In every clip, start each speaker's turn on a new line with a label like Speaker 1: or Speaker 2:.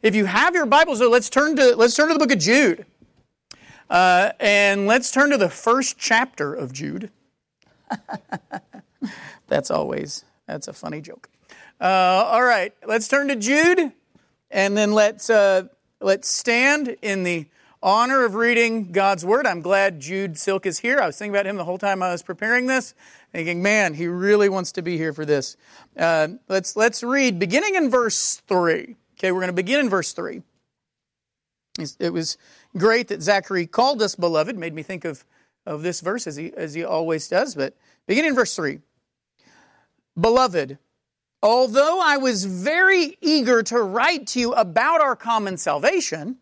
Speaker 1: If you have your Bibles, let's turn to let's turn to the book of Jude, uh, and let's turn to the first chapter of Jude. that's always that's a funny joke. Uh, all right, let's turn to Jude, and then let's uh, let's stand in the honor of reading God's word. I'm glad Jude Silk is here. I was thinking about him the whole time I was preparing this, thinking, man, he really wants to be here for this. Uh, let's let's read beginning in verse three. Okay, we're going to begin in verse 3. It was great that Zachary called us beloved, made me think of, of this verse as he, as he always does. But beginning in verse 3 Beloved, although I was very eager to write to you about our common salvation,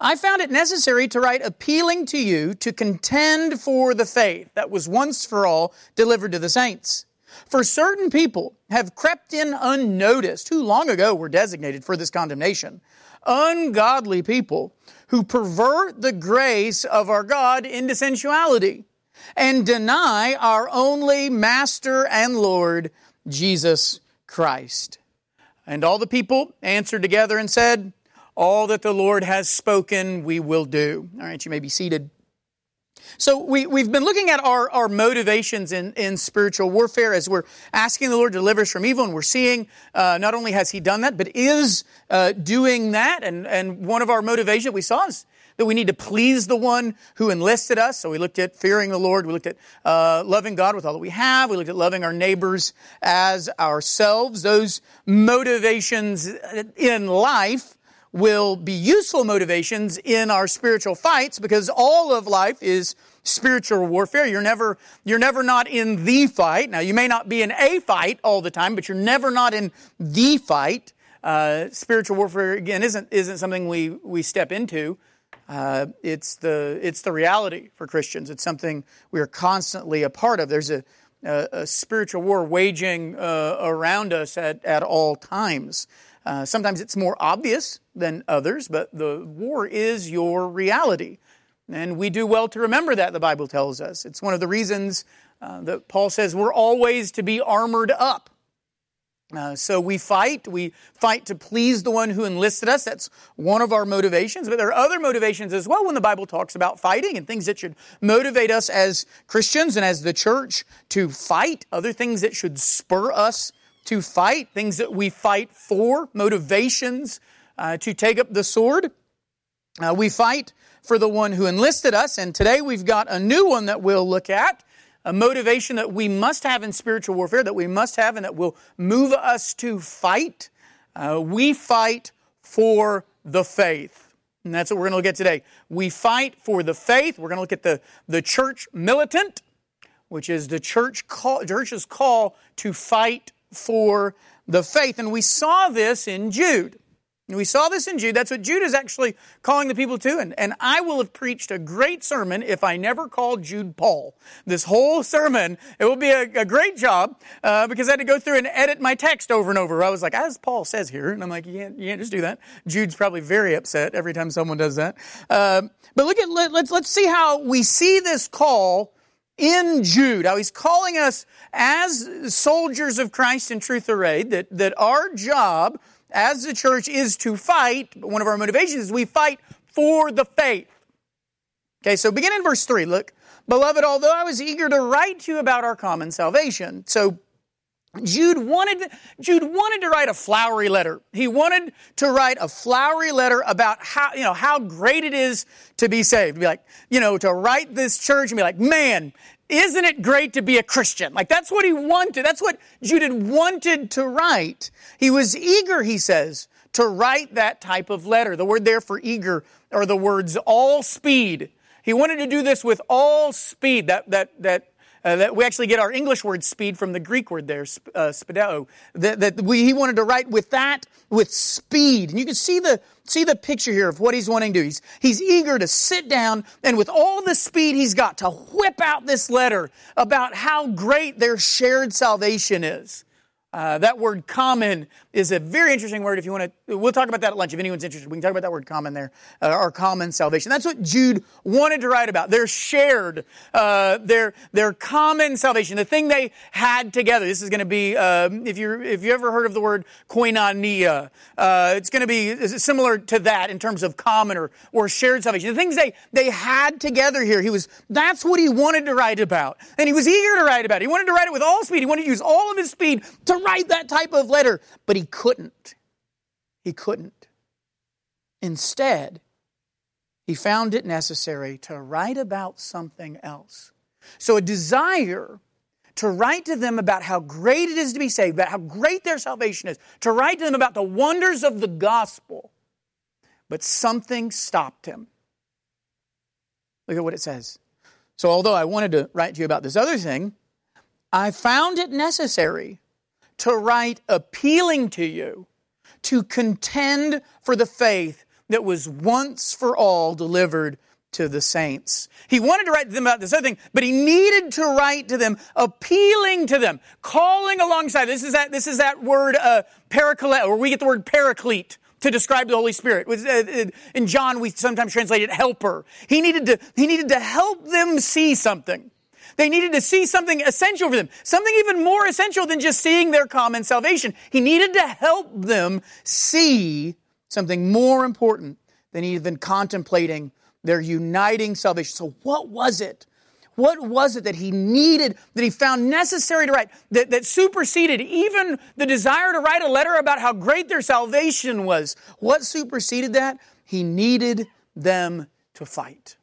Speaker 1: I found it necessary to write appealing to you to contend for the faith that was once for all delivered to the saints. For certain people have crept in unnoticed, who long ago were designated for this condemnation. Ungodly people who pervert the grace of our God into sensuality and deny our only Master and Lord, Jesus Christ. And all the people answered together and said, All that the Lord has spoken, we will do. All right, you may be seated. So we, we've been looking at our, our motivations in, in spiritual warfare as we're asking the Lord to deliver us from evil, and we're seeing uh, not only has He done that, but is uh, doing that. And, and one of our motivations we saw is that we need to please the one who enlisted us. So we looked at fearing the Lord. We looked at uh, loving God with all that we have. We looked at loving our neighbors as ourselves. Those motivations in life will be useful motivations in our spiritual fights because all of life is spiritual warfare. You're never, you're never not in the fight. Now, you may not be in a fight all the time, but you're never not in the fight. Uh, spiritual warfare, again, isn't, isn't something we, we step into. Uh, it's, the, it's the reality for Christians. It's something we are constantly a part of. There's a, a, a spiritual war waging uh, around us at, at all times. Uh, sometimes it's more obvious than others, but the war is your reality. And we do well to remember that, the Bible tells us. It's one of the reasons uh, that Paul says we're always to be armored up. Uh, so we fight. We fight to please the one who enlisted us. That's one of our motivations. But there are other motivations as well when the Bible talks about fighting and things that should motivate us as Christians and as the church to fight, other things that should spur us to fight, things that we fight for, motivations uh, to take up the sword. Uh, we fight for the one who enlisted us, and today we've got a new one that we'll look at. A motivation that we must have in spiritual warfare, that we must have, and that will move us to fight. Uh, we fight for the faith. And that's what we're going to look at today. We fight for the faith. We're going to look at the, the church militant, which is the church call, church's call to fight for the faith. And we saw this in Jude. And We saw this in Jude. That's what Jude is actually calling the people to. And, and I will have preached a great sermon if I never called Jude Paul. This whole sermon, it will be a, a great job uh, because I had to go through and edit my text over and over. I was like, as Paul says here. And I'm like, you can't, you can't just do that. Jude's probably very upset every time someone does that. Uh, but look at, let, let's, let's see how we see this call in Jude, how he's calling us as soldiers of Christ in truth arrayed, that, that our job as the church is to fight. One of our motivations is we fight for the faith. Okay, so begin in verse 3. Look, beloved, although I was eager to write to you about our common salvation. So Jude wanted, Jude wanted to write a flowery letter. He wanted to write a flowery letter about how, you know, how great it is to be saved. Be like, you know, to write this church and be like, man, isn't it great to be a Christian? Like that's what he wanted. That's what Jude wanted to write. He was eager, he says, to write that type of letter. The word there for eager are the words all speed. He wanted to do this with all speed. That, that, that uh, that we actually get our English word speed from the Greek word there, uh, spideo. That, that we, he wanted to write with that, with speed. And you can see the, see the picture here of what he's wanting to do. He's, he's eager to sit down and with all the speed he's got to whip out this letter about how great their shared salvation is. Uh, that word common is a very interesting word if you want to. We'll talk about that at lunch if anyone's interested. We can talk about that word common there, uh, or common salvation. That's what Jude wanted to write about. Their shared, uh, their, their common salvation, the thing they had together. This is going to be, um, if, you if you ever heard of the word koinonia, uh, it's going to be similar to that in terms of common or, or shared salvation. The things they, they had together here, he was, that's what he wanted to write about. And he was eager to write about it. He wanted to write it with all speed. He wanted to use all of his speed to write that type of letter, but he couldn't. He couldn't. Instead, he found it necessary to write about something else. So, a desire to write to them about how great it is to be saved, about how great their salvation is, to write to them about the wonders of the gospel. But something stopped him. Look at what it says. So, although I wanted to write to you about this other thing, I found it necessary to write appealing to you to contend for the faith that was once for all delivered to the saints. He wanted to write to them about this other thing, but he needed to write to them, appealing to them, calling alongside. This is that, this is that word, uh, paraclete, where we get the word paraclete to describe the Holy Spirit. Uh, in John, we sometimes translate it helper. He needed to, he needed to help them see something. They needed to see something essential for them, something even more essential than just seeing their common salvation. He needed to help them see something more important than even contemplating their uniting salvation. So, what was it? What was it that he needed, that he found necessary to write, that, that superseded even the desire to write a letter about how great their salvation was? What superseded that? He needed them to fight.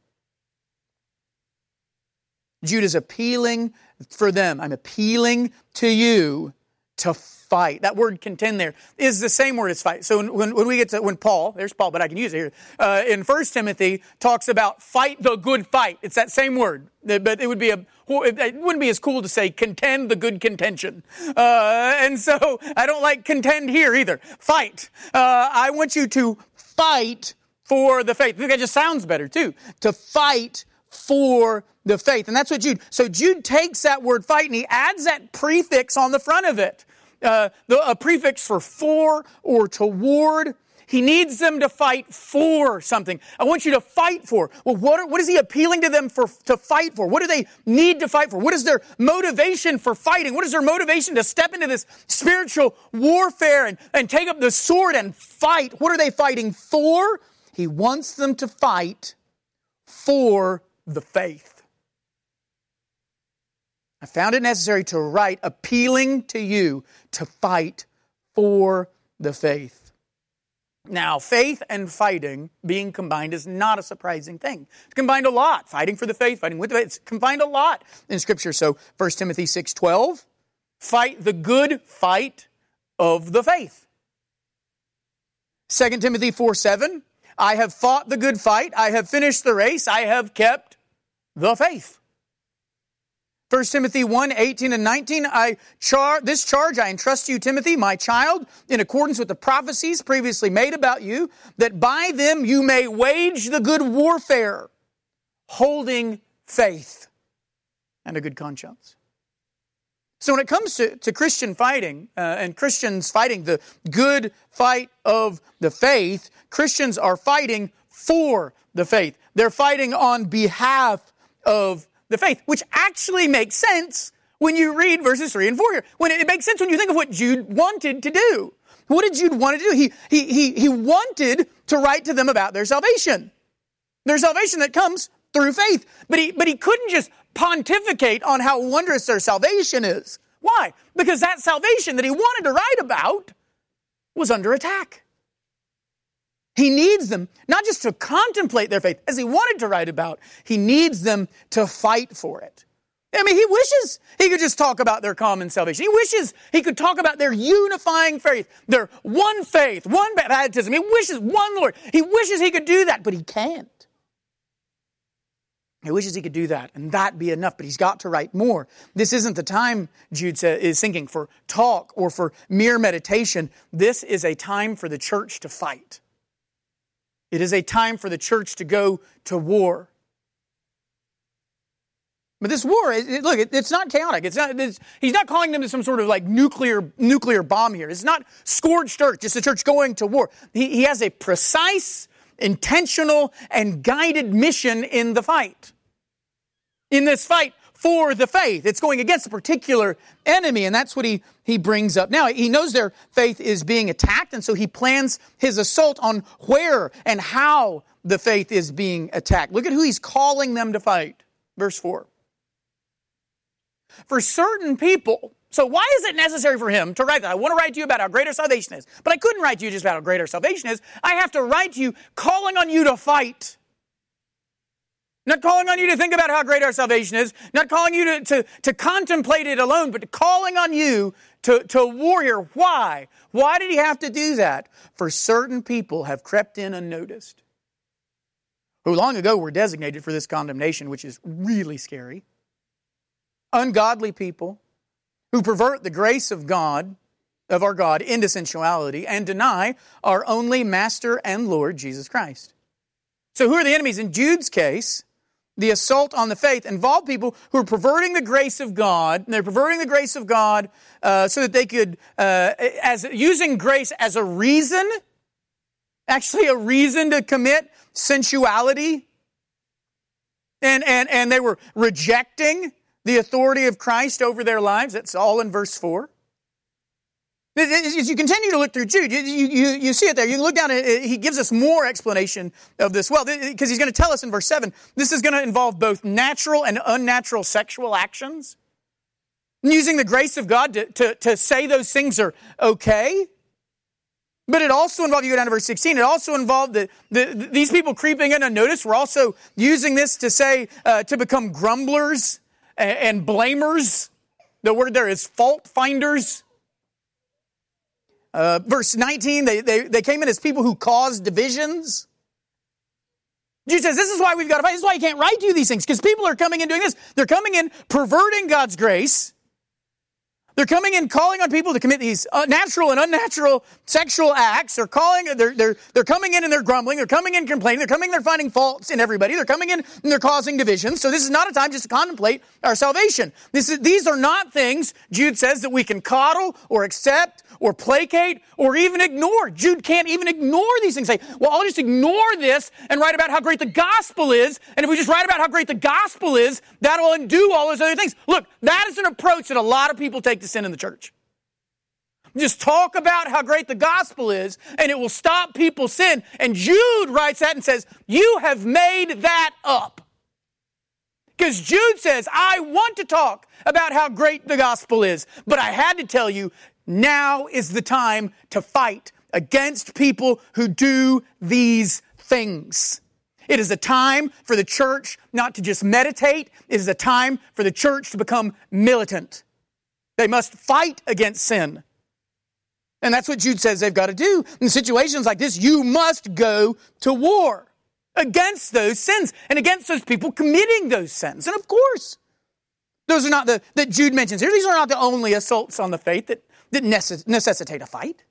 Speaker 1: Jude is appealing for them. I'm appealing to you to fight. That word contend there is the same word as fight. So when, when we get to, when Paul, there's Paul, but I can use it here, uh, in 1 Timothy talks about fight the good fight. It's that same word, but it would be a, it wouldn't be as cool to say contend the good contention. Uh, and so I don't like contend here either. Fight. Uh, I want you to fight for the faith. I think that just sounds better too. To fight for the faith. And that's what Jude, so Jude takes that word fight and he adds that prefix on the front of it. Uh, the, a prefix for for or toward. He needs them to fight for something. I want you to fight for. Well, what, are, what is he appealing to them for, to fight for? What do they need to fight for? What is their motivation for fighting? What is their motivation to step into this spiritual warfare and, and take up the sword and fight? What are they fighting for? He wants them to fight for the faith. I found it necessary to write appealing to you to fight for the faith. Now, faith and fighting being combined is not a surprising thing. It's combined a lot. Fighting for the faith, fighting with the faith. It's combined a lot in Scripture. So 1 Timothy 6.12, fight the good fight of the faith. 2 Timothy 4 7, I have fought the good fight, I have finished the race, I have kept the faith. 1 Timothy 1, 18 and 19, I char- this charge I entrust to you, Timothy, my child, in accordance with the prophecies previously made about you, that by them you may wage the good warfare, holding faith and a good conscience. So when it comes to, to Christian fighting uh, and Christians fighting the good fight of the faith, Christians are fighting for the faith. They're fighting on behalf of the faith, which actually makes sense when you read verses 3 and 4 here. When it, it makes sense when you think of what Jude wanted to do. What did Jude want to do? He, he, he, he wanted to write to them about their salvation. Their salvation that comes through faith. But he, but he couldn't just pontificate on how wondrous their salvation is. Why? Because that salvation that he wanted to write about was under attack. He needs them not just to contemplate their faith, as he wanted to write about, he needs them to fight for it. I mean, he wishes he could just talk about their common salvation. He wishes he could talk about their unifying faith, their one faith, one baptism. He wishes one Lord. He wishes he could do that, but he can't. He wishes he could do that and that be enough, but he's got to write more. This isn't the time, Jude is thinking, for talk or for mere meditation. This is a time for the church to fight. It is a time for the church to go to war. But this war, it, look, it, it's not chaotic. It's not. It's, he's not calling them to some sort of like nuclear nuclear bomb here. It's not scorched earth, just the church going to war. He, he has a precise, intentional, and guided mission in the fight. In this fight for the faith, it's going against a particular enemy, and that's what he he brings up. Now he knows their faith is being attacked, and so he plans his assault on where and how the faith is being attacked. Look at who he's calling them to fight. Verse four for certain people. So why is it necessary for him to write that? I want to write to you about how great our salvation is, but I couldn't write to you just about how great our salvation is. I have to write to you calling on you to fight. Not calling on you to think about how great our salvation is, not calling you to, to, to contemplate it alone, but calling on you to, to warrior. Why? Why did he have to do that? For certain people have crept in unnoticed, who long ago were designated for this condemnation, which is really scary ungodly people who pervert the grace of God, of our God, into sensuality and deny our only Master and Lord Jesus Christ. So, who are the enemies? In Jude's case, the assault on the faith involved people who are perverting the grace of God. they're perverting the grace of God uh, so that they could, uh, as using grace as a reason, actually a reason to commit sensuality. And, and, and they were rejecting the authority of Christ over their lives. That's all in verse 4. As you continue to look through Jude, you, you, you see it there. You can look down, and he gives us more explanation of this. Well, because he's going to tell us in verse 7, this is going to involve both natural and unnatural sexual actions. Using the grace of God to, to, to say those things are okay. But it also involved, you go down to verse 16, it also involved the, the, these people creeping in unnoticed. We're also using this to say, uh, to become grumblers and blamers. The word there is fault finders. Uh, verse 19, they, they, they came in as people who caused divisions. Jesus says, This is why we've got to fight. This is why you can't write to you these things, because people are coming in doing this. They're coming in perverting God's grace. They're coming in calling on people to commit these uh, natural and unnatural sexual acts. They're calling, they're, they're, they're coming in and they're grumbling. They're coming in complaining. They're coming, they're finding faults in everybody. They're coming in and they're causing divisions. So this is not a time just to contemplate our salvation. This is, these are not things, Jude says, that we can coddle or accept or placate or even ignore. Jude can't even ignore these things. Say, well, I'll just ignore this and write about how great the gospel is. And if we just write about how great the gospel is, that'll undo all those other things. Look, that is an approach that a lot of people take to sin in the church. Just talk about how great the gospel is, and it will stop people's sin. And Jude writes that and says, You have made that up. Because Jude says, I want to talk about how great the gospel is, but I had to tell you, now is the time to fight against people who do these things. It is a time for the church not to just meditate. It is a time for the church to become militant. They must fight against sin. And that's what Jude says they've got to do. In situations like this, you must go to war against those sins and against those people committing those sins. And of course, those are not the, that Jude mentions here. These are not the only assaults on the faith that that necess- necessitate a fight.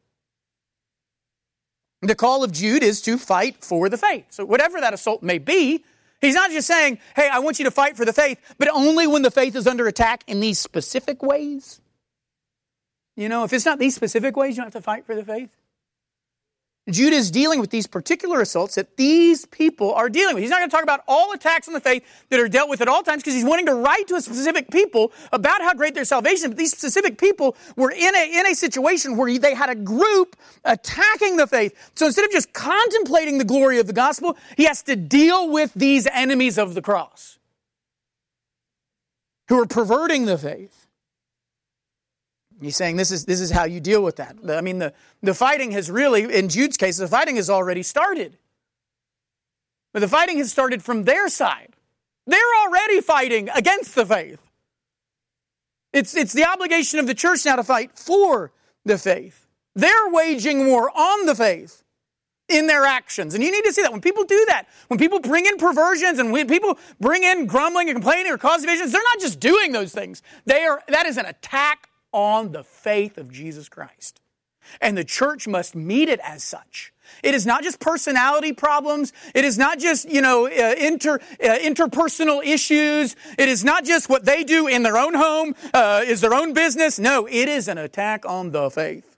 Speaker 1: The call of Jude is to fight for the faith. So, whatever that assault may be, he's not just saying, hey, I want you to fight for the faith, but only when the faith is under attack in these specific ways. You know, if it's not these specific ways, you don't have to fight for the faith. Jude is dealing with these particular assaults that these people are dealing with. He's not going to talk about all attacks on the faith that are dealt with at all times because he's wanting to write to a specific people about how great their salvation. But these specific people were in a, in a situation where they had a group attacking the faith. So instead of just contemplating the glory of the gospel, he has to deal with these enemies of the cross who are perverting the faith. He's saying this is, this is how you deal with that. I mean, the, the fighting has really, in Jude's case, the fighting has already started. But the fighting has started from their side. They're already fighting against the faith. It's, it's the obligation of the church now to fight for the faith. They're waging war on the faith in their actions. And you need to see that when people do that, when people bring in perversions and when people bring in grumbling and complaining or cause divisions, they're not just doing those things. They are, that is an attack on the faith of Jesus Christ. and the church must meet it as such. It is not just personality problems. It is not just, you know, uh, inter, uh, interpersonal issues. It is not just what they do in their own home, uh, is their own business. No, it is an attack on the faith.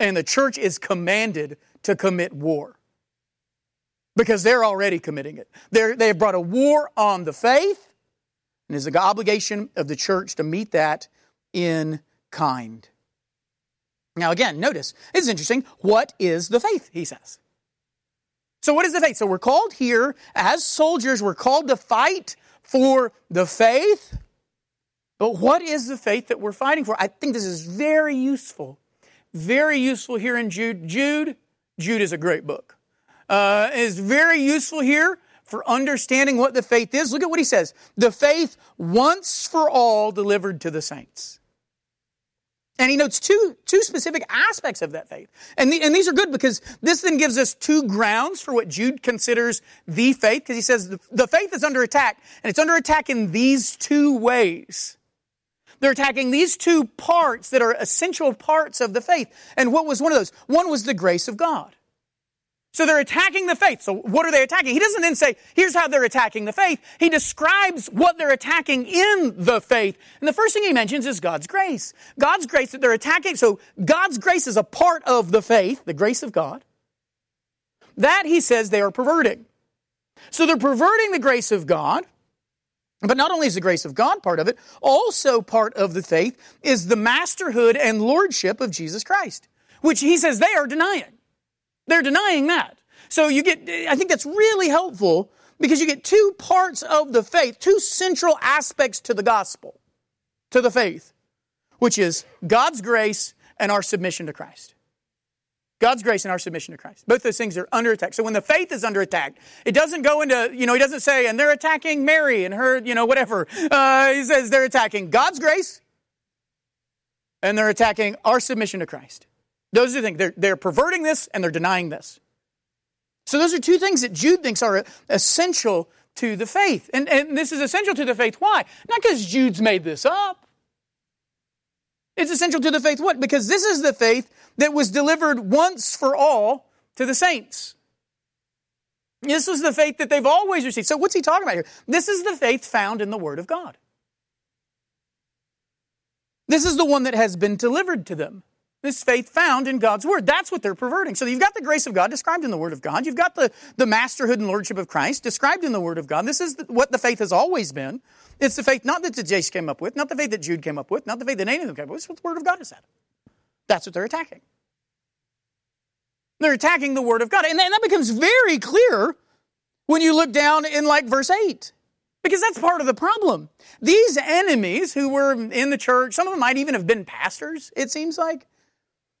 Speaker 1: And the church is commanded to commit war because they're already committing it. They're, they have brought a war on the faith, and it's the obligation of the church to meet that in kind. Now, again, notice, it's interesting. What is the faith, he says. So, what is the faith? So, we're called here as soldiers, we're called to fight for the faith. But what is the faith that we're fighting for? I think this is very useful. Very useful here in Jude. Jude, Jude is a great book. Uh, is very useful here for understanding what the faith is. Look at what he says. The faith once for all delivered to the saints. And he notes two, two specific aspects of that faith. And, the, and these are good because this then gives us two grounds for what Jude considers the faith, because he says the, the faith is under attack, and it's under attack in these two ways. They're attacking these two parts that are essential parts of the faith. And what was one of those? One was the grace of God. So they're attacking the faith. So what are they attacking? He doesn't then say, here's how they're attacking the faith. He describes what they're attacking in the faith. And the first thing he mentions is God's grace. God's grace that they're attacking. So God's grace is a part of the faith, the grace of God. That he says they are perverting. So they're perverting the grace of God. But not only is the grace of God part of it, also part of the faith is the masterhood and lordship of Jesus Christ, which he says they are denying. They're denying that. So you get, I think that's really helpful because you get two parts of the faith, two central aspects to the gospel, to the faith, which is God's grace and our submission to Christ. God's grace and our submission to Christ. Both those things are under attack. So when the faith is under attack, it doesn't go into, you know, he doesn't say, and they're attacking Mary and her, you know, whatever. Uh, he says they're attacking God's grace and they're attacking our submission to Christ. Those are the things. They're, they're perverting this and they're denying this. So those are two things that Jude thinks are essential to the faith. And, and this is essential to the faith. Why? Not because Jude's made this up. It's essential to the faith. What? Because this is the faith that was delivered once for all to the saints. This is the faith that they've always received. So what's he talking about here? This is the faith found in the Word of God. This is the one that has been delivered to them. This faith found in God's Word. That's what they're perverting. So you've got the grace of God described in the Word of God. You've got the, the masterhood and lordship of Christ described in the Word of God. This is the, what the faith has always been. It's the faith not that the Jace came up with, not the faith that Jude came up with, not the faith that any of them came up with. It's what the Word of God has said. That's what they're attacking. They're attacking the Word of God. And that becomes very clear when you look down in like verse 8. Because that's part of the problem. These enemies who were in the church, some of them might even have been pastors, it seems like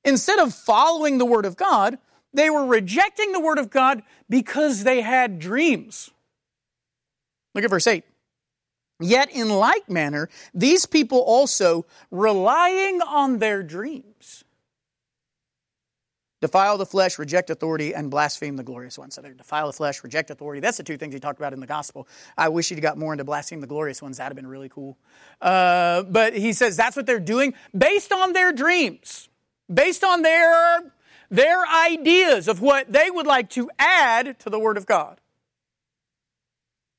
Speaker 1: Instead of following the Word of God, they were rejecting the Word of God because they had dreams. Look at verse 8. Yet, in like manner, these people also, relying on their dreams, defile the flesh, reject authority, and blaspheme the glorious one. So they defile the flesh, reject authority. That's the two things he talked about in the gospel. I wish he'd got more into blaspheme the glorious ones. That'd have been really cool. Uh, but he says that's what they're doing based on their dreams based on their, their ideas of what they would like to add to the Word of God.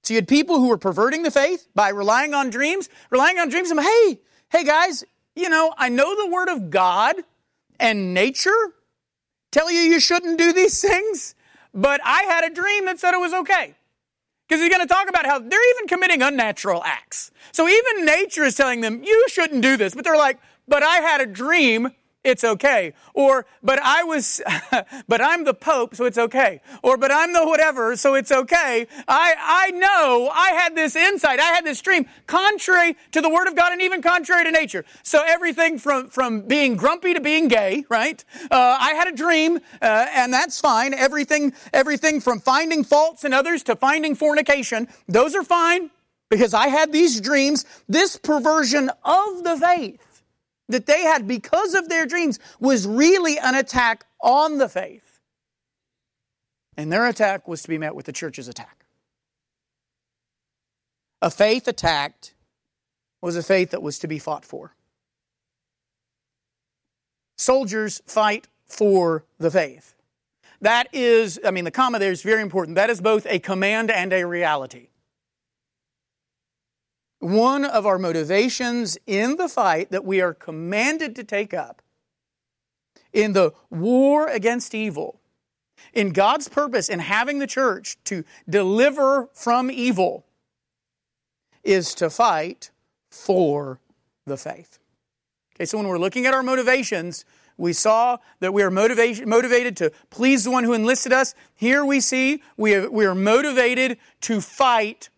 Speaker 1: So you had people who were perverting the faith by relying on dreams, relying on dreams. And, hey, hey guys, you know, I know the Word of God and nature tell you you shouldn't do these things, but I had a dream that said it was okay. Because he's going to talk about how they're even committing unnatural acts. So even nature is telling them, you shouldn't do this. But they're like, but I had a dream it's okay. Or, but I was, but I'm the Pope, so it's okay. Or, but I'm the whatever, so it's okay. I, I know I had this insight, I had this dream, contrary to the Word of God and even contrary to nature. So everything from, from being grumpy to being gay, right? Uh, I had a dream, uh, and that's fine. Everything, everything from finding faults in others to finding fornication, those are fine because I had these dreams. This perversion of the faith that they had because of their dreams was really an attack on the faith. And their attack was to be met with the church's attack. A faith attacked was a faith that was to be fought for. soldiers fight for the faith. That is, I mean, the comma there is very important. That is both a command and a reality. One of our motivations in the fight that we are commanded to take up in the war against evil, in God's purpose in having the church to deliver from evil, is to fight for the faith. Okay, so when we're looking at our motivations, we saw that we are motivated, motivated to please the one who enlisted us. Here we see we, have, we are motivated to fight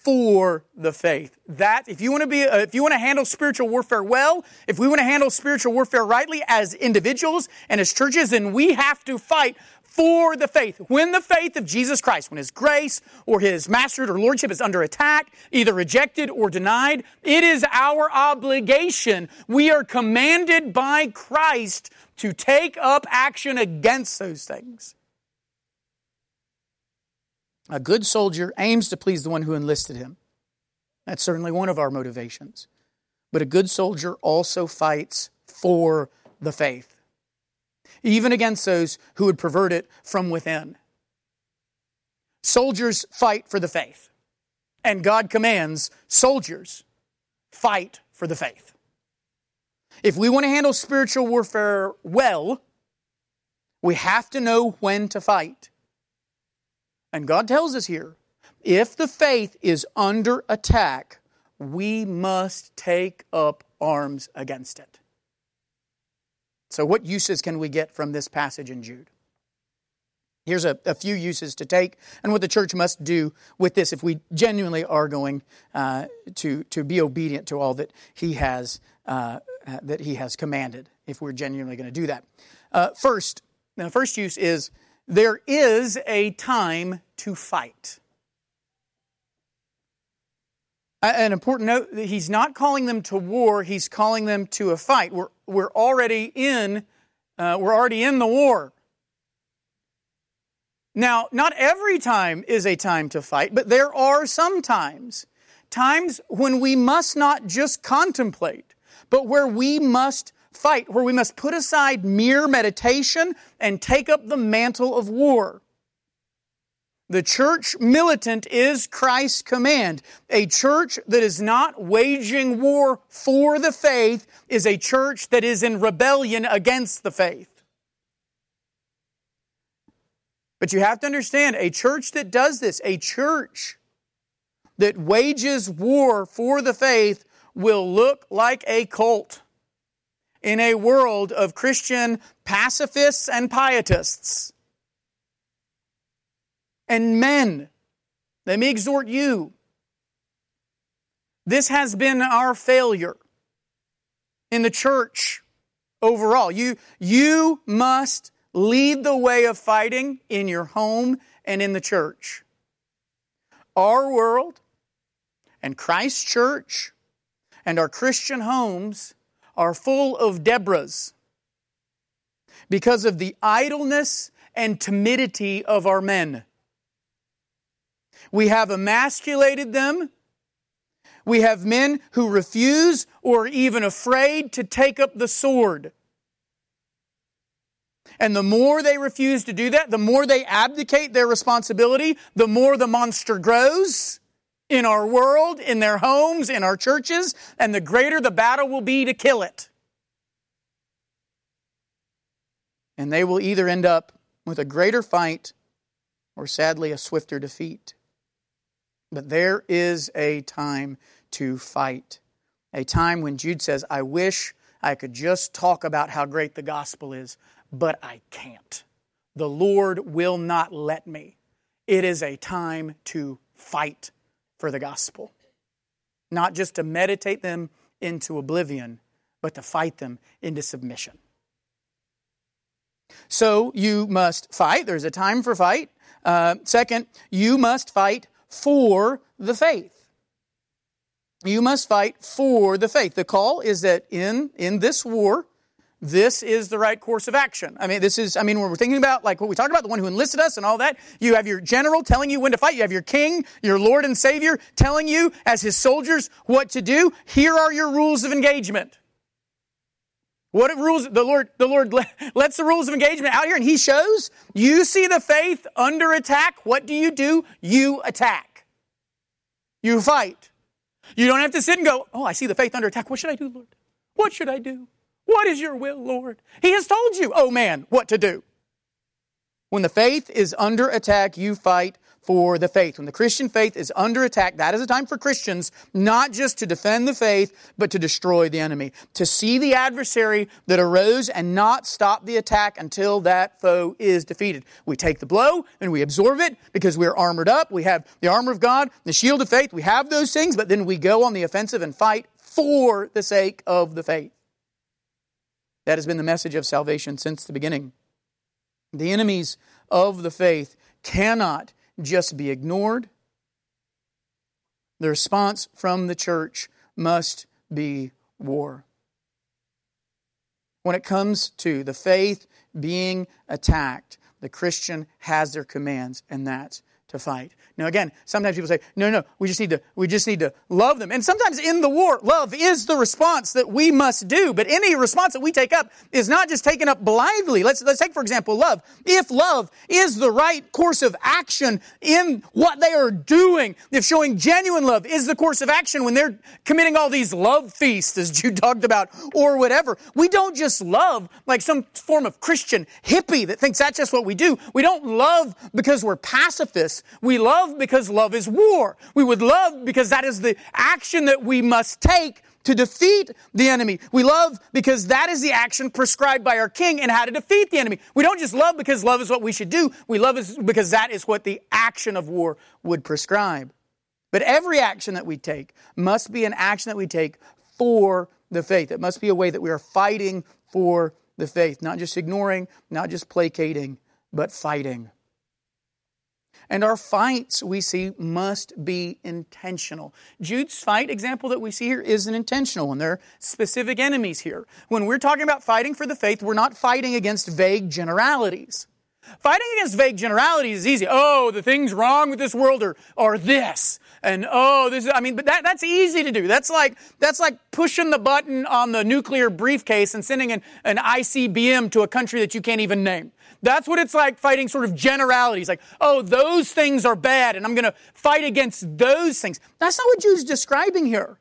Speaker 1: for the faith. That if you want to be uh, if you want to handle spiritual warfare well, if we want to handle spiritual warfare rightly as individuals and as churches, then we have to fight for the faith. When the faith of Jesus Christ, when His grace or His masterhood or lordship is under attack, either rejected or denied, it is our obligation. We are commanded by Christ to take up action against those things. A good soldier aims to please the one who enlisted him. That's certainly one of our motivations. But a good soldier also fights for the faith, even against those who would pervert it from within. Soldiers fight for the faith, and God commands soldiers fight for the faith. If we want to handle spiritual warfare well, we have to know when to fight. And God tells us here if the faith is under attack, we must take up arms against it. So, what uses can we get from this passage in Jude? Here's a, a few uses to take, and what the church must do with this if we genuinely are going uh, to, to be obedient to all that he has uh, that he has commanded. If we're genuinely going to do that, uh, first, the first use is there is a time to fight. An important note that he's not calling them to war, he's calling them to a fight. We're, we're already in uh, we're already in the war. Now, not every time is a time to fight, but there are some times. Times when we must not just contemplate, but where we must fight, where we must put aside mere meditation and take up the mantle of war. The church militant is Christ's command. A church that is not waging war for the faith is a church that is in rebellion against the faith. But you have to understand a church that does this, a church that wages war for the faith, will look like a cult in a world of Christian pacifists and pietists. And men, let me exhort you. This has been our failure in the church overall. You, you must lead the way of fighting in your home and in the church. Our world and Christ's church and our Christian homes are full of Deborahs because of the idleness and timidity of our men. We have emasculated them. We have men who refuse or are even afraid to take up the sword. And the more they refuse to do that, the more they abdicate their responsibility, the more the monster grows in our world, in their homes, in our churches, and the greater the battle will be to kill it. And they will either end up with a greater fight or sadly a swifter defeat. But there is a time to fight. A time when Jude says, I wish I could just talk about how great the gospel is, but I can't. The Lord will not let me. It is a time to fight for the gospel. Not just to meditate them into oblivion, but to fight them into submission. So you must fight. There's a time for fight. Uh, second, you must fight for the faith. You must fight for the faith. The call is that in, in this war, this is the right course of action. I mean, this is, I mean, when we're thinking about like what we talked about, the one who enlisted us and all that, you have your general telling you when to fight. You have your king, your Lord and Savior telling you as his soldiers what to do. Here are your rules of engagement. What rules the Lord the Lord lets the rules of engagement out here and he shows you see the faith under attack, what do you do? You attack. You fight. You don't have to sit and go, "Oh, I see the faith under attack. What should I do, Lord? What should I do? What is your will, Lord?" He has told you, "Oh man, what to do." When the faith is under attack, you fight for the faith. When the Christian faith is under attack, that is a time for Christians not just to defend the faith, but to destroy the enemy. To see the adversary that arose and not stop the attack until that foe is defeated. We take the blow and we absorb it because we're armored up. We have the armor of God, the shield of faith. We have those things, but then we go on the offensive and fight for the sake of the faith. That has been the message of salvation since the beginning. The enemies of the faith cannot just be ignored. The response from the church must be war. When it comes to the faith being attacked, the Christian has their commands, and that's to fight. Now again, sometimes people say, no, no, we just need to, we just need to love them. And sometimes in the war, love is the response that we must do. But any response that we take up is not just taken up blindly. Let's, let's take, for example, love. If love is the right course of action in what they are doing, if showing genuine love is the course of action when they're committing all these love feasts, as Jude talked about, or whatever, we don't just love like some form of Christian hippie that thinks that's just what we do. We don't love because we're pacifists. We love because love is war. We would love because that is the action that we must take to defeat the enemy. We love because that is the action prescribed by our king and how to defeat the enemy. We don't just love because love is what we should do. We love because that is what the action of war would prescribe. But every action that we take must be an action that we take for the faith. It must be a way that we are fighting for the faith, not just ignoring, not just placating, but fighting. And our fights, we see, must be intentional. Jude's fight example that we see here is an intentional one. There are specific enemies here. When we're talking about fighting for the faith, we're not fighting against vague generalities. Fighting against vague generalities is easy. Oh, the things wrong with this world are, are this. And oh, this is, I mean, but that, that's easy to do. That's like, that's like pushing the button on the nuclear briefcase and sending an, an ICBM to a country that you can't even name. That's what it's like fighting sort of generalities. Like, oh, those things are bad, and I'm going to fight against those things. That's not what Jude's describing here.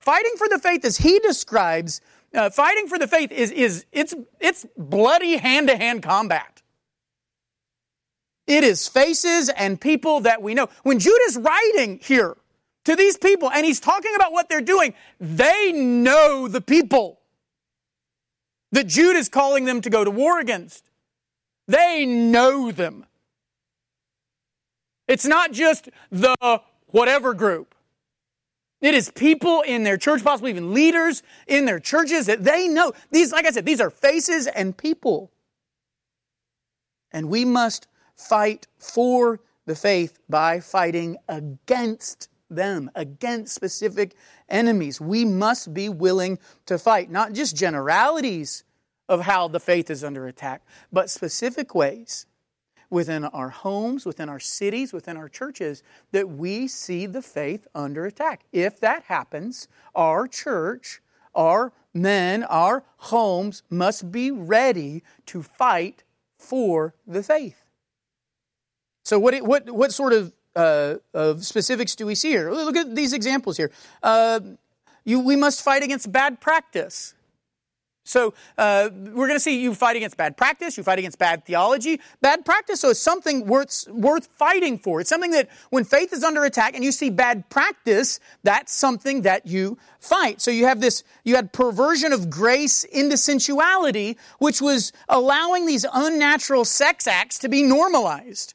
Speaker 1: Fighting for the faith, as he describes, uh, fighting for the faith is, is it's, it's bloody hand to hand combat. It is faces and people that we know. When Jude is writing here to these people and he's talking about what they're doing, they know the people that Jude is calling them to go to war against. They know them. It's not just the whatever group. It is people in their church, possibly even leaders in their churches that they know. These, like I said, these are faces and people. And we must fight for the faith by fighting against them, against specific enemies. We must be willing to fight, not just generalities of how the faith is under attack, but specific ways within our homes, within our cities, within our churches, that we see the faith under attack. If that happens, our church, our men, our homes must be ready to fight for the faith. So, what, what, what sort of, uh, of specifics do we see here? Look at these examples here. Uh, you, we must fight against bad practice. So uh, we're going to see you fight against bad practice, you fight against bad theology. Bad practice so is something worth, worth fighting for. It's something that when faith is under attack and you see bad practice, that's something that you fight. So you have this, you had perversion of grace into sensuality, which was allowing these unnatural sex acts to be normalized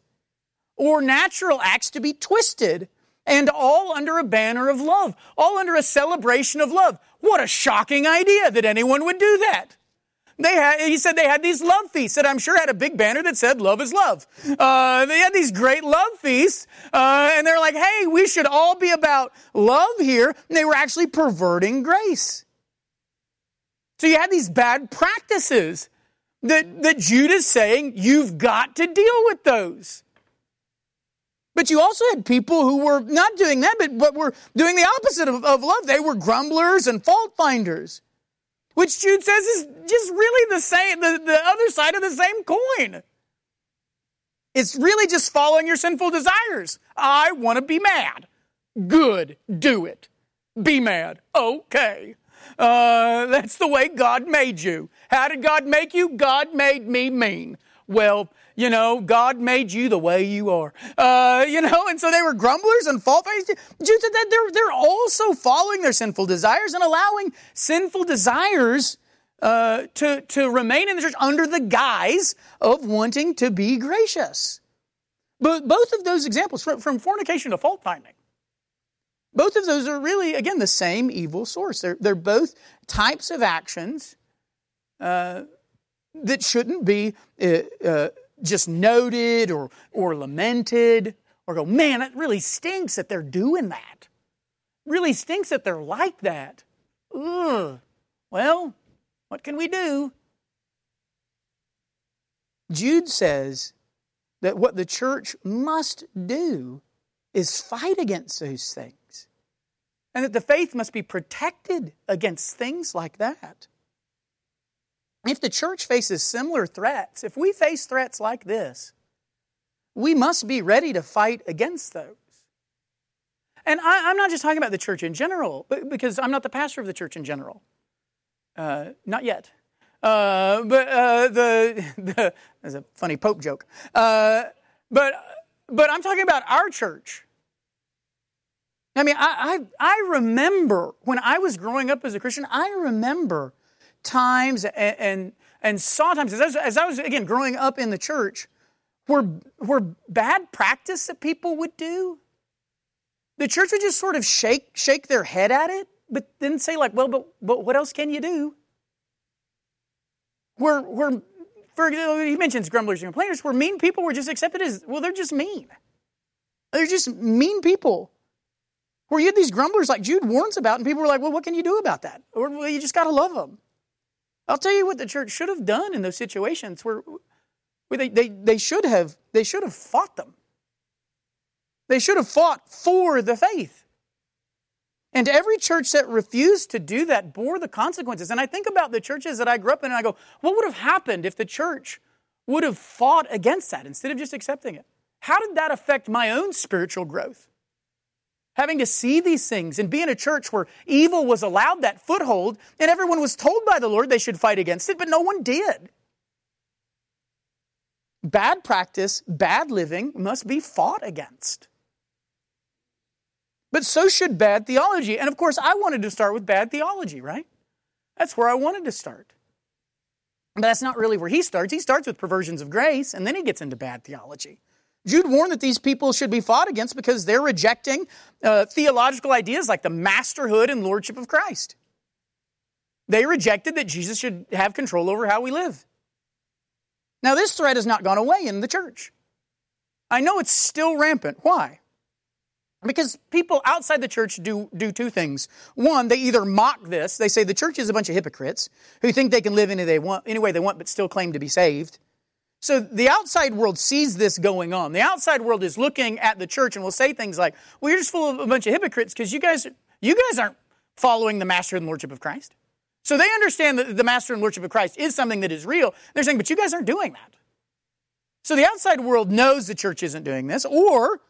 Speaker 1: or natural acts to be twisted and all under a banner of love, all under a celebration of love. What a shocking idea that anyone would do that. They had, he said they had these love feasts that I'm sure had a big banner that said love is love. Uh, they had these great love feasts, uh, and they're like, hey, we should all be about love here. And they were actually perverting grace. So you had these bad practices that, that is saying you've got to deal with those. But you also had people who were not doing that, but, but were doing the opposite of, of love. They were grumblers and fault finders. which Jude says is just really the same, the, the other side of the same coin. It's really just following your sinful desires. I want to be mad. Good, do it. Be mad. Okay. Uh, that's the way God made you. How did God make you? God made me mean. Well, you know, God made you the way you are. Uh, you know, and so they were grumblers and fault finders. Jude said that they're, they're also following their sinful desires and allowing sinful desires uh, to, to remain in the church under the guise of wanting to be gracious. But both of those examples, from, from fornication to fault finding, both of those are really, again, the same evil source. They're, they're both types of actions uh, that shouldn't be uh, uh, just noted or, or lamented or go, man, it really stinks that they're doing that. Really stinks that they're like that. Ugh. Well, what can we do? Jude says that what the church must do is fight against those things. And that the faith must be protected against things like that. If the church faces similar threats, if we face threats like this, we must be ready to fight against those. And I, am not just talking about the church in general, because I'm not the pastor of the church in general. Uh, not yet. Uh, but uh, the, the that's a funny Pope joke. Uh, but but I'm talking about our church. I mean, I, I I remember when I was growing up as a Christian. I remember times and, and, and saw times as I, was, as I was, again, growing up in the church, were, were bad practice that people would do. The church would just sort of shake, shake their head at it, but then say, like, well, but, but what else can you do? Where, where for, example, he mentions grumblers and complainers, where mean people were just accepted as, well, they're just mean. They're just mean people. Where you had these grumblers like Jude warns about, and people were like, well, what can you do about that? Or, well, you just got to love them. I'll tell you what the church should have done in those situations where, where they, they, they, should have, they should have fought them. They should have fought for the faith. And every church that refused to do that bore the consequences. And I think about the churches that I grew up in and I go, what would have happened if the church would have fought against that instead of just accepting it? How did that affect my own spiritual growth? Having to see these things and be in a church where evil was allowed that foothold and everyone was told by the Lord they should fight against it, but no one did. Bad practice, bad living must be fought against. But so should bad theology. And of course, I wanted to start with bad theology, right? That's where I wanted to start. But that's not really where he starts. He starts with perversions of grace, and then he gets into bad theology. Jude warned that these people should be fought against because they're rejecting uh, theological ideas like the masterhood and lordship of Christ. They rejected that Jesus should have control over how we live. Now, this threat has not gone away in the church. I know it's still rampant. Why? Because people outside the church do, do two things. One, they either mock this, they say the church is a bunch of hypocrites who think they can live any, they want, any way they want but still claim to be saved. So the outside world sees this going on. The outside world is looking at the church and will say things like, well, you're just full of a bunch of hypocrites because you guys, you guys aren't following the master and lordship of Christ. So they understand that the master and lordship of Christ is something that is real. They're saying, but you guys aren't doing that. So the outside world knows the church isn't doing this, or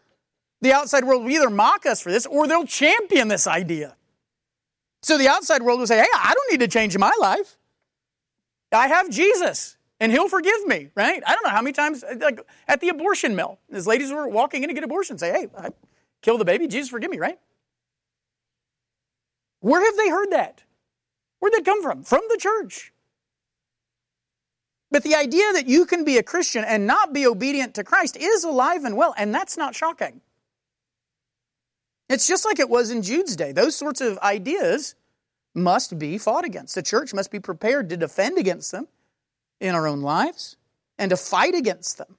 Speaker 1: the outside world will either mock us for this or they'll champion this idea. So the outside world will say, hey, I don't need to change my life. I have Jesus and he'll forgive me, right? I don't know how many times, uh, like at the abortion mill, as ladies were walking in to get abortion, say, hey, I killed the baby, Jesus forgive me, right? Where have they heard that? Where'd that come from? From the church. But the idea that you can be a Christian and not be obedient to Christ is alive and well, and that's not shocking. It's just like it was in Jude's day. Those sorts of ideas must be fought against. The church must be prepared to defend against them in our own lives and to fight against them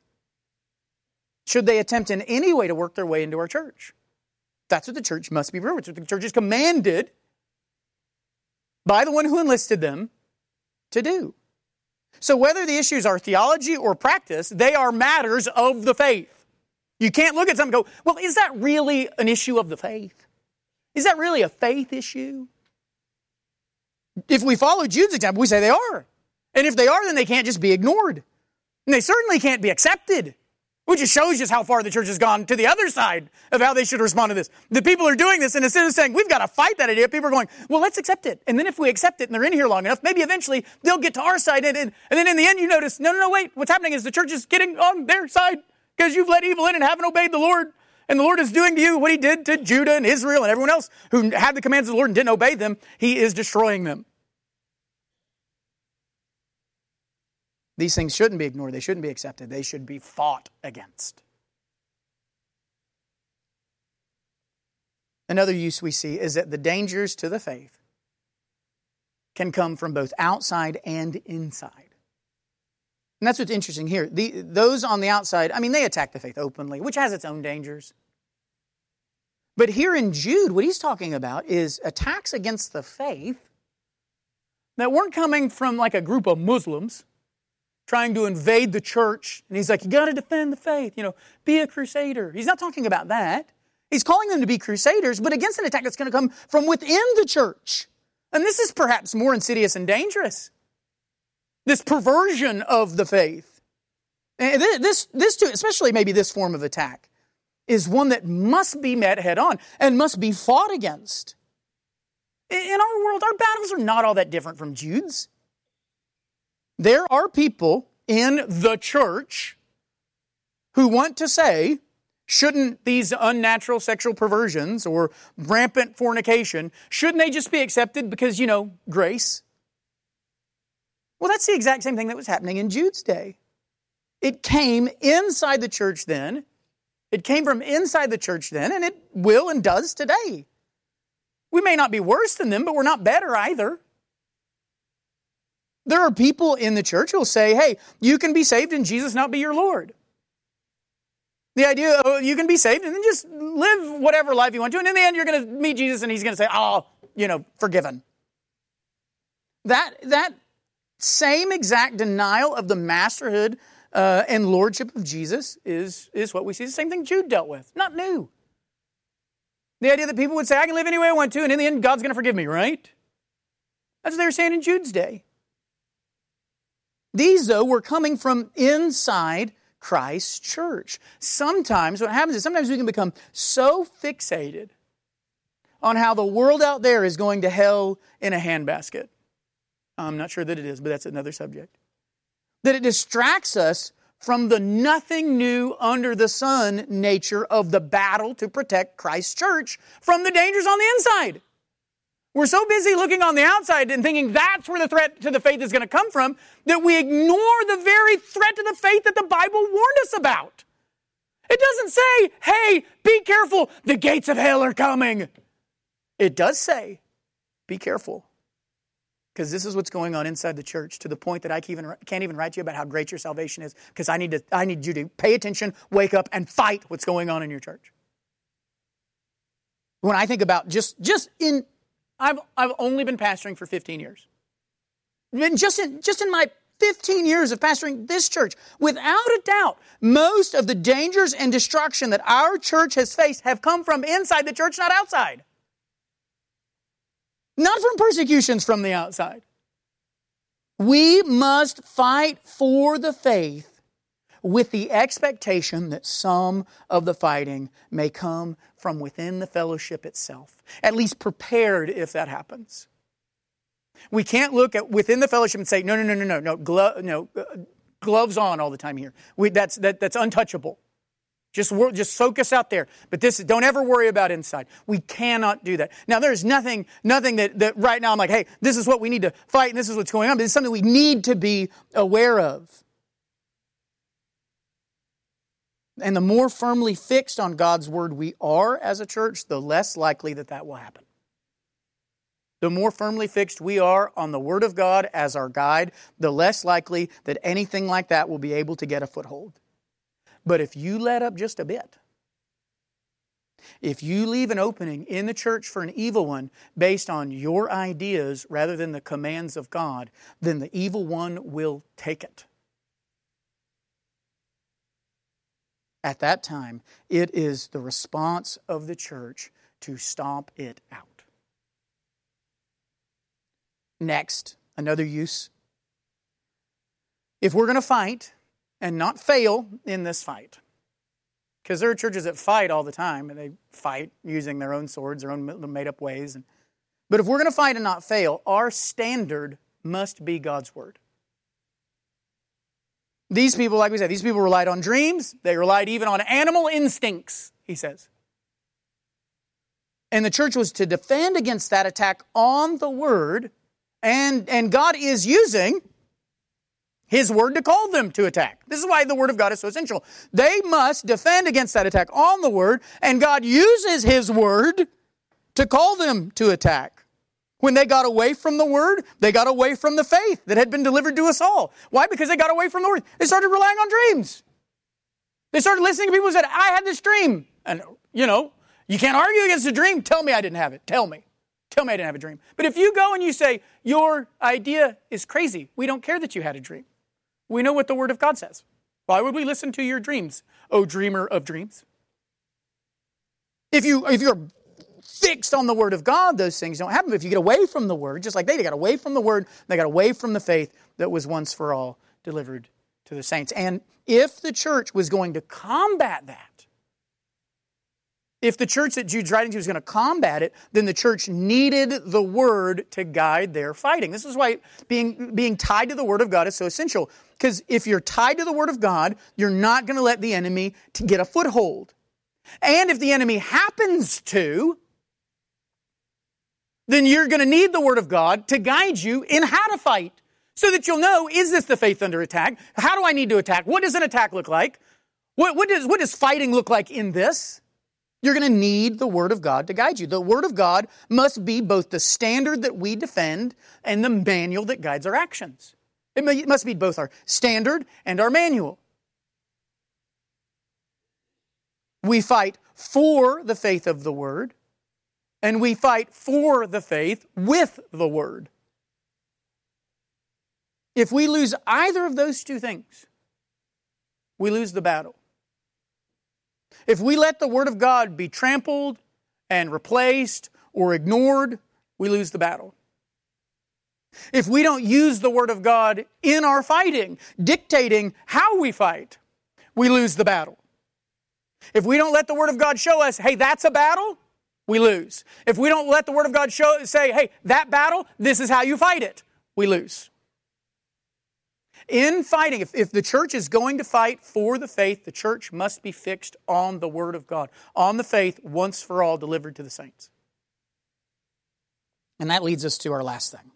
Speaker 1: should they attempt in any way to work their way into our church. That's what the church must be. What the church is commanded by the one who enlisted them to do. So, whether the issues are theology or practice, they are matters of the faith. You can't look at something and go, well, is that really an issue of the faith? Is that really a faith issue? If we follow Jude's example, we say they are. And if they are, then they can't just be ignored. And they certainly can't be accepted. Which just shows just how far the church has gone to the other side of how they should respond to this. The people are doing this, and instead of saying, we've got to fight that idea, people are going, well, let's accept it. And then if we accept it and they're in here long enough, maybe eventually they'll get to our side. And, and, and then in the end, you notice, no, no, no, wait, what's happening is the church is getting on their side because you've let evil in and haven't obeyed the Lord. And the Lord is doing to you what he did to Judah and Israel and everyone else who had the commands of the Lord and didn't obey them. He is destroying them. These things shouldn't be ignored. They shouldn't be accepted. They should be fought against. Another use we see is that the dangers to the faith can come from both outside and inside. And that's what's interesting here. The, those on the outside, I mean, they attack the faith openly, which has its own dangers. But here in Jude, what he's talking about is attacks against the faith that weren't coming from like a group of Muslims trying to invade the church. And he's like, you got to defend the faith, you know, be a crusader. He's not talking about that. He's calling them to be crusaders, but against an attack that's going to come from within the church. And this is perhaps more insidious and dangerous. This perversion of the faith. Eh, and this, this too, especially maybe this form of attack, is one that must be met head on and must be fought against. In our world, our battles are not all that different from Jude's. There are people in the church who want to say, shouldn't these unnatural sexual perversions or rampant fornication, shouldn't they just be accepted because, you know, grace? Well, that's the exact same thing that was happening in Jude's day. It came inside the church then. It came from inside the church then, and it will and does today. We may not be worse than them, but we're not better either. There are people in the church who will say, hey, you can be saved and Jesus not be your Lord. The idea, oh, you can be saved and then just live whatever life you want to. And in the end, you're going to meet Jesus and he's going to say, oh, you know, forgiven. That, that same exact denial of the masterhood uh, and lordship of Jesus is, is what we see. The same thing Jude dealt with. Not new. The idea that people would say, I can live any way I want to, and in the end, God's going to forgive me, right? That's what they were saying in Jude's day. These, though, were coming from inside Christ's church. Sometimes what happens is sometimes we can become so fixated on how the world out there is going to hell in a handbasket. I'm not sure that it is, but that's another subject. That it distracts us from the nothing new under the sun nature of the battle to protect Christ's church from the dangers on the inside. We're so busy looking on the outside and thinking that's where the threat to the faith is going to come from that we ignore the very threat to the faith that the Bible warned us about. It doesn't say, hey, be careful, the gates of hell are coming. It does say, be careful. Because this is what's going on inside the church to the point that I can't even, write to you about how great your salvation is because I, need I need you to pay attention, wake up, and fight what's going on in your church. When I think about just, just in I've, I've only been pastoring for 15 years. And just in, just in my 15 years of pastoring this church, without a doubt, most of the dangers and destruction that our church has faced have come from inside the church, not outside. Not from persecutions from the outside. We must fight for the faith with the expectation that some of the fighting may come from within the fellowship itself, at least prepared if that happens. We can't look at within the fellowship and say, no, no, no, no, no, no, glo- no uh, gloves on all the time here. We, that's, that, that's untouchable. Just, just focus out there. But this, don't ever worry about inside. We cannot do that. Now, there's nothing, nothing that, that right now I'm like, hey, this is what we need to fight and this is what's going on. But it's something we need to be aware of. And the more firmly fixed on God's word we are as a church, the less likely that that will happen. The more firmly fixed we are on the Word of God as our guide, the less likely that anything like that will be able to get a foothold. But if you let up just a bit, if you leave an opening in the church for an evil one based on your ideas rather than the commands of God, then the evil one will take it. At that time, it is the response of the church to stomp it out. Next, another use. If we're going to fight and not fail in this fight, because there are churches that fight all the time, and they fight using their own swords, their own made up ways. But if we're going to fight and not fail, our standard must be God's Word. These people, like we said, these people relied on dreams. They relied even on animal instincts, he says. And the church was to defend against that attack on the Word. And, and God is using his word to call them to attack. This is why the word of God is so essential. They must defend against that attack on the word, and God uses his word to call them to attack. When they got away from the word, they got away from the faith that had been delivered to us all. Why? Because they got away from the word. They started relying on dreams. They started listening to people who said, I had this dream. And, you know, you can't argue against a dream. Tell me I didn't have it. Tell me. Tell me I didn't have a dream. But if you go and you say, Your idea is crazy, we don't care that you had a dream. We know what the Word of God says. Why would we listen to your dreams, O dreamer of dreams? If, you, if you're fixed on the Word of God, those things don't happen. But if you get away from the Word, just like they, they got away from the Word, they got away from the faith that was once for all delivered to the saints. And if the church was going to combat that, if the church that Jude's writing to was going to combat it, then the church needed the word to guide their fighting. This is why being, being tied to the word of God is so essential. Because if you're tied to the word of God, you're not going to let the enemy to get a foothold. And if the enemy happens to, then you're going to need the word of God to guide you in how to fight. So that you'll know, is this the faith under attack? How do I need to attack? What does an attack look like? What, what, does, what does fighting look like in this? You're going to need the Word of God to guide you. The Word of God must be both the standard that we defend and the manual that guides our actions. It must be both our standard and our manual. We fight for the faith of the Word, and we fight for the faith with the Word. If we lose either of those two things, we lose the battle. If we let the Word of God be trampled and replaced or ignored, we lose the battle. If we don't use the Word of God in our fighting, dictating how we fight, we lose the battle. If we don't let the Word of God show us, hey, that's a battle, we lose. If we don't let the Word of God show, say, hey, that battle, this is how you fight it, we lose. In fighting, if, if the church is going to fight for the faith, the church must be fixed on the Word of God, on the faith once for all delivered to the saints. And that leads us to our last thing.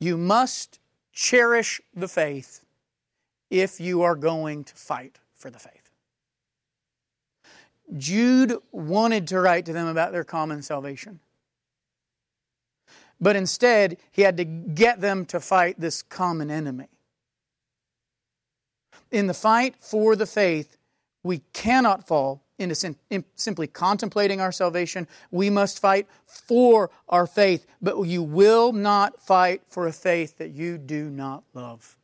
Speaker 1: You must cherish the faith if you are going to fight for the faith. Jude wanted to write to them about their common salvation. But instead, he had to get them to fight this common enemy. In the fight for the faith, we cannot fall into sim- simply contemplating our salvation. We must fight for our faith, but you will not fight for a faith that you do not love.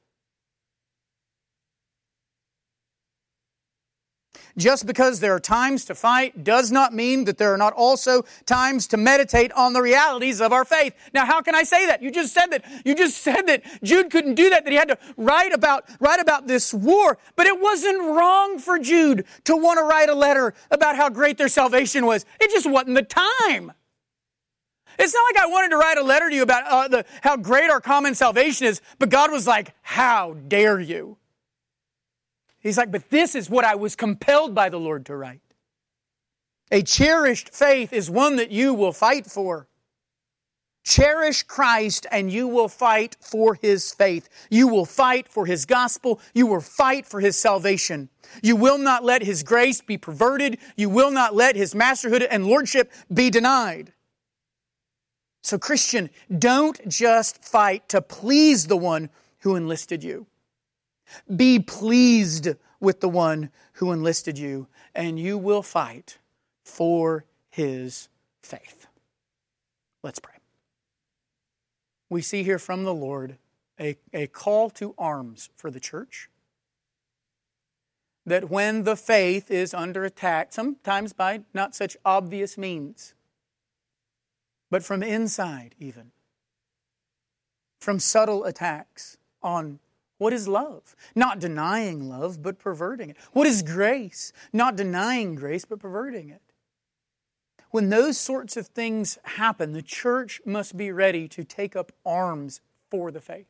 Speaker 1: Just because there are times to fight does not mean that there are not also times to meditate on the realities of our faith. Now, how can I say that? You just said that. You just said that Jude couldn't do that, that he had to write about, write about this war. But it wasn't wrong for Jude to want to write a letter about how great their salvation was. It just wasn't the time. It's not like I wanted to write a letter to you about uh, the, how great our common salvation is, but God was like, how dare you? He's like, but this is what I was compelled by the Lord to write. A cherished faith is one that you will fight for. Cherish Christ and you will fight for His faith. You will fight for His gospel. You will fight for His salvation. You will not let His grace be perverted. You will not let His masterhood and lordship be denied. So Christian, don't just fight to please the one who enlisted you. Be pleased with the one who enlisted you, and you will fight for his faith. Let's pray. We see here from the Lord a, a call to arms for the church. That when the faith is under attack, sometimes by not such obvious means, but from inside, even. From subtle attacks on what is love? Not denying love, but perverting it. What is grace? Not denying grace, but perverting it. When those sorts of things happen, the church must be ready to take up arms for the faith.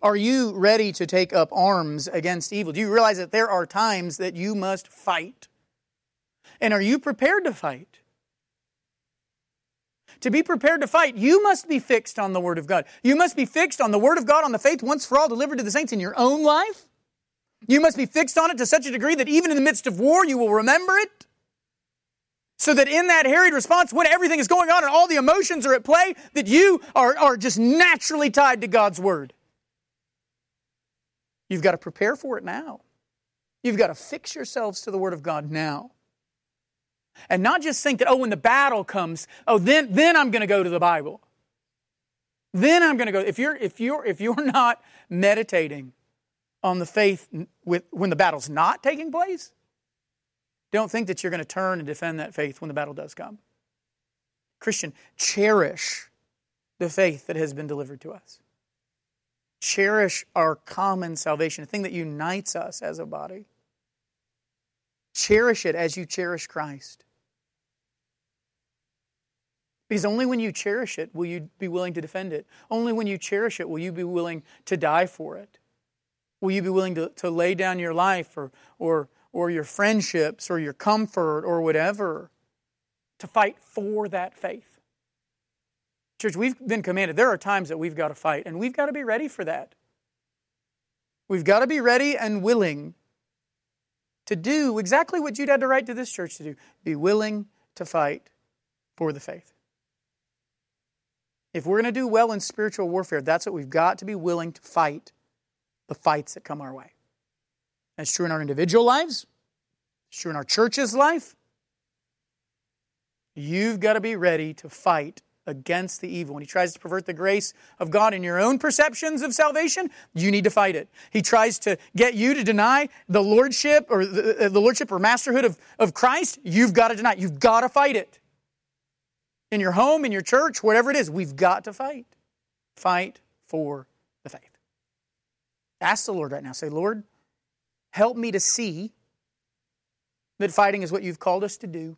Speaker 1: Are you ready to take up arms against evil? Do you realize that there are times that you must fight? And are you prepared to fight? To be prepared to fight, you must be fixed on the Word of God. You must be fixed on the Word of God, on the faith once for all delivered to the saints in your own life. You must be fixed on it to such a degree that even in the midst of war, you will remember it. So that in that harried response, when everything is going on and all the emotions are at play, that you are, are just naturally tied to God's Word. You've got to prepare for it now. You've got to fix yourselves to the Word of God now. And not just think that, oh, when the battle comes, oh, then, then I'm going to go to the Bible. Then I'm going to go. If you're, if, you're, if you're not meditating on the faith with, when the battle's not taking place, don't think that you're going to turn and defend that faith when the battle does come. Christian, cherish the faith that has been delivered to us. Cherish our common salvation, a thing that unites us as a body. Cherish it as you cherish Christ. Because only when you cherish it will you be willing to defend it. Only when you cherish it will you be willing to die for it. Will you be willing to, to lay down your life or, or, or your friendships or your comfort or whatever to fight for that faith? Church, we've been commanded. There are times that we've got to fight, and we've got to be ready for that. We've got to be ready and willing to do exactly what Jude had to write to this church to do be willing to fight for the faith. If we're going to do well in spiritual warfare, that's what we've got to be willing to fight the fights that come our way. That's true in our individual lives, it's true in our church's life. You've got to be ready to fight against the evil. When he tries to pervert the grace of God in your own perceptions of salvation, you need to fight it. He tries to get you to deny the lordship or the, the lordship or masterhood of, of Christ, you've got to deny it. You've got to fight it in your home, in your church, whatever it is, we've got to fight. Fight for the faith. Ask the Lord right now. Say, Lord, help me to see that fighting is what you've called us to do.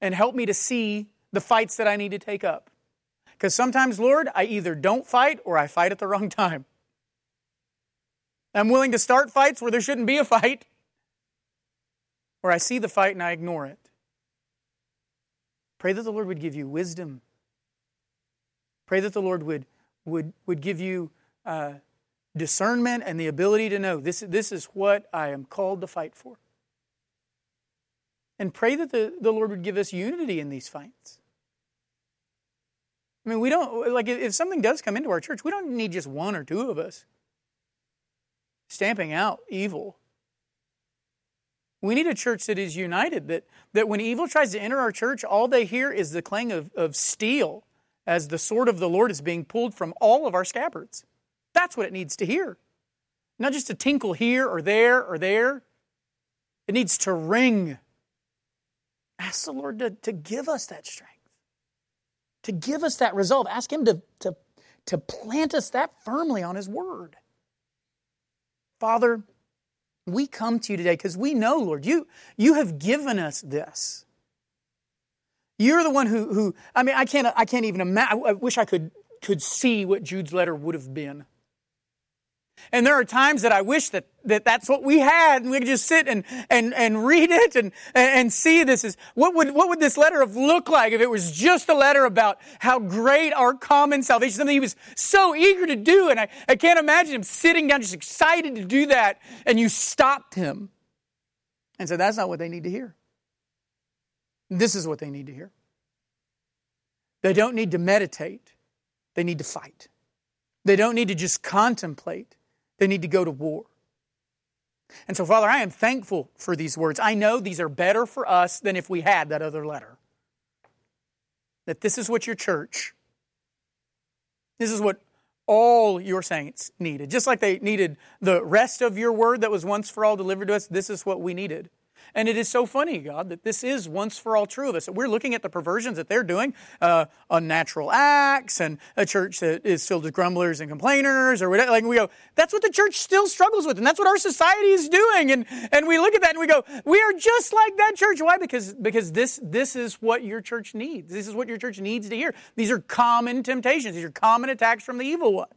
Speaker 1: And help me to see the fights that I need to take up. Because sometimes, Lord, I either don't fight or I fight at the wrong time. I'm willing to start fights where there shouldn't be a fight, or I see the fight and I ignore it. Pray that the Lord would give you wisdom. Pray that the Lord would, would, would give you uh, discernment and the ability to know this, this is what I am called to fight for. And pray that the, the Lord would give us unity in these fights. I mean, we don't, like, if something does come into our church, we don't need just one or two of us stamping out evil. We need a church that is united, that, that when evil tries to enter our church, all they hear is the clang of, of steel as the sword of the Lord is being pulled from all of our scabbards. That's what it needs to hear. Not just a tinkle here or there or there. It needs to ring. Ask the Lord to, to give us that strength, to give us that resolve. Ask Him to, to, to plant us that firmly on His word. Father, we come to you today because we know, Lord, you, you have given us this. You're the one who, who I mean, I can't, I can't even imagine, I wish I could, could see what Jude's letter would have been. And there are times that I wish that, that that's what we had and we could just sit and, and, and read it and, and see this is, what would, what would this letter have looked like if it was just a letter about how great our common salvation, something he was so eager to do. And I, I can't imagine him sitting down just excited to do that and you stopped him and said, that's not what they need to hear. This is what they need to hear. They don't need to meditate. They need to fight. They don't need to just contemplate. They need to go to war. And so, Father, I am thankful for these words. I know these are better for us than if we had that other letter. That this is what your church, this is what all your saints needed. Just like they needed the rest of your word that was once for all delivered to us, this is what we needed. And it is so funny, God, that this is once for all true of us. We're looking at the perversions that they're doing, uh, unnatural acts, and a church that is filled with grumblers and complainers, or whatever. Like we go, that's what the church still struggles with, and that's what our society is doing. And and we look at that and we go, we are just like that church. Why? Because because this this is what your church needs. This is what your church needs to hear. These are common temptations. These are common attacks from the evil one.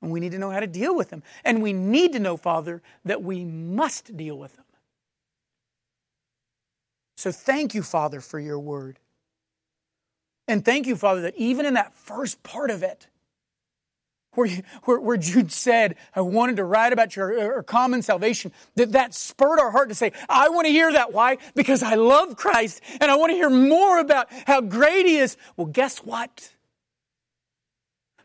Speaker 1: And we need to know how to deal with them. And we need to know, Father, that we must deal with them. So thank you, Father, for your word. And thank you, Father, that even in that first part of it, where, where, where, Jude said, I wanted to write about your, your common salvation, that that spurred our heart to say, I want to hear that. Why? Because I love Christ and I want to hear more about how great He is. Well, guess what?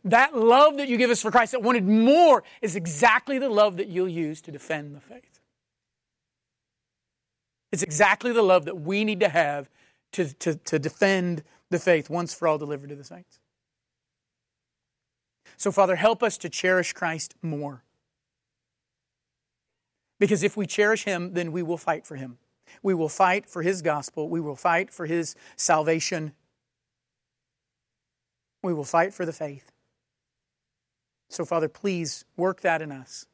Speaker 1: That love that you give us for Christ that wanted more is exactly the love that you'll use to defend the faith. It's exactly the love that we need to have to, to, to defend the faith once for all delivered to the saints. So, Father, help us to cherish Christ more. Because if we cherish Him, then we will fight for Him. We will fight for His gospel. We will fight for His salvation. We will fight for the faith. So, Father, please work that in us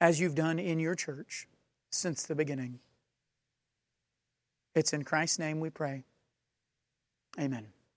Speaker 1: as you've done in your church since the beginning. It's in Christ's name we pray. Amen.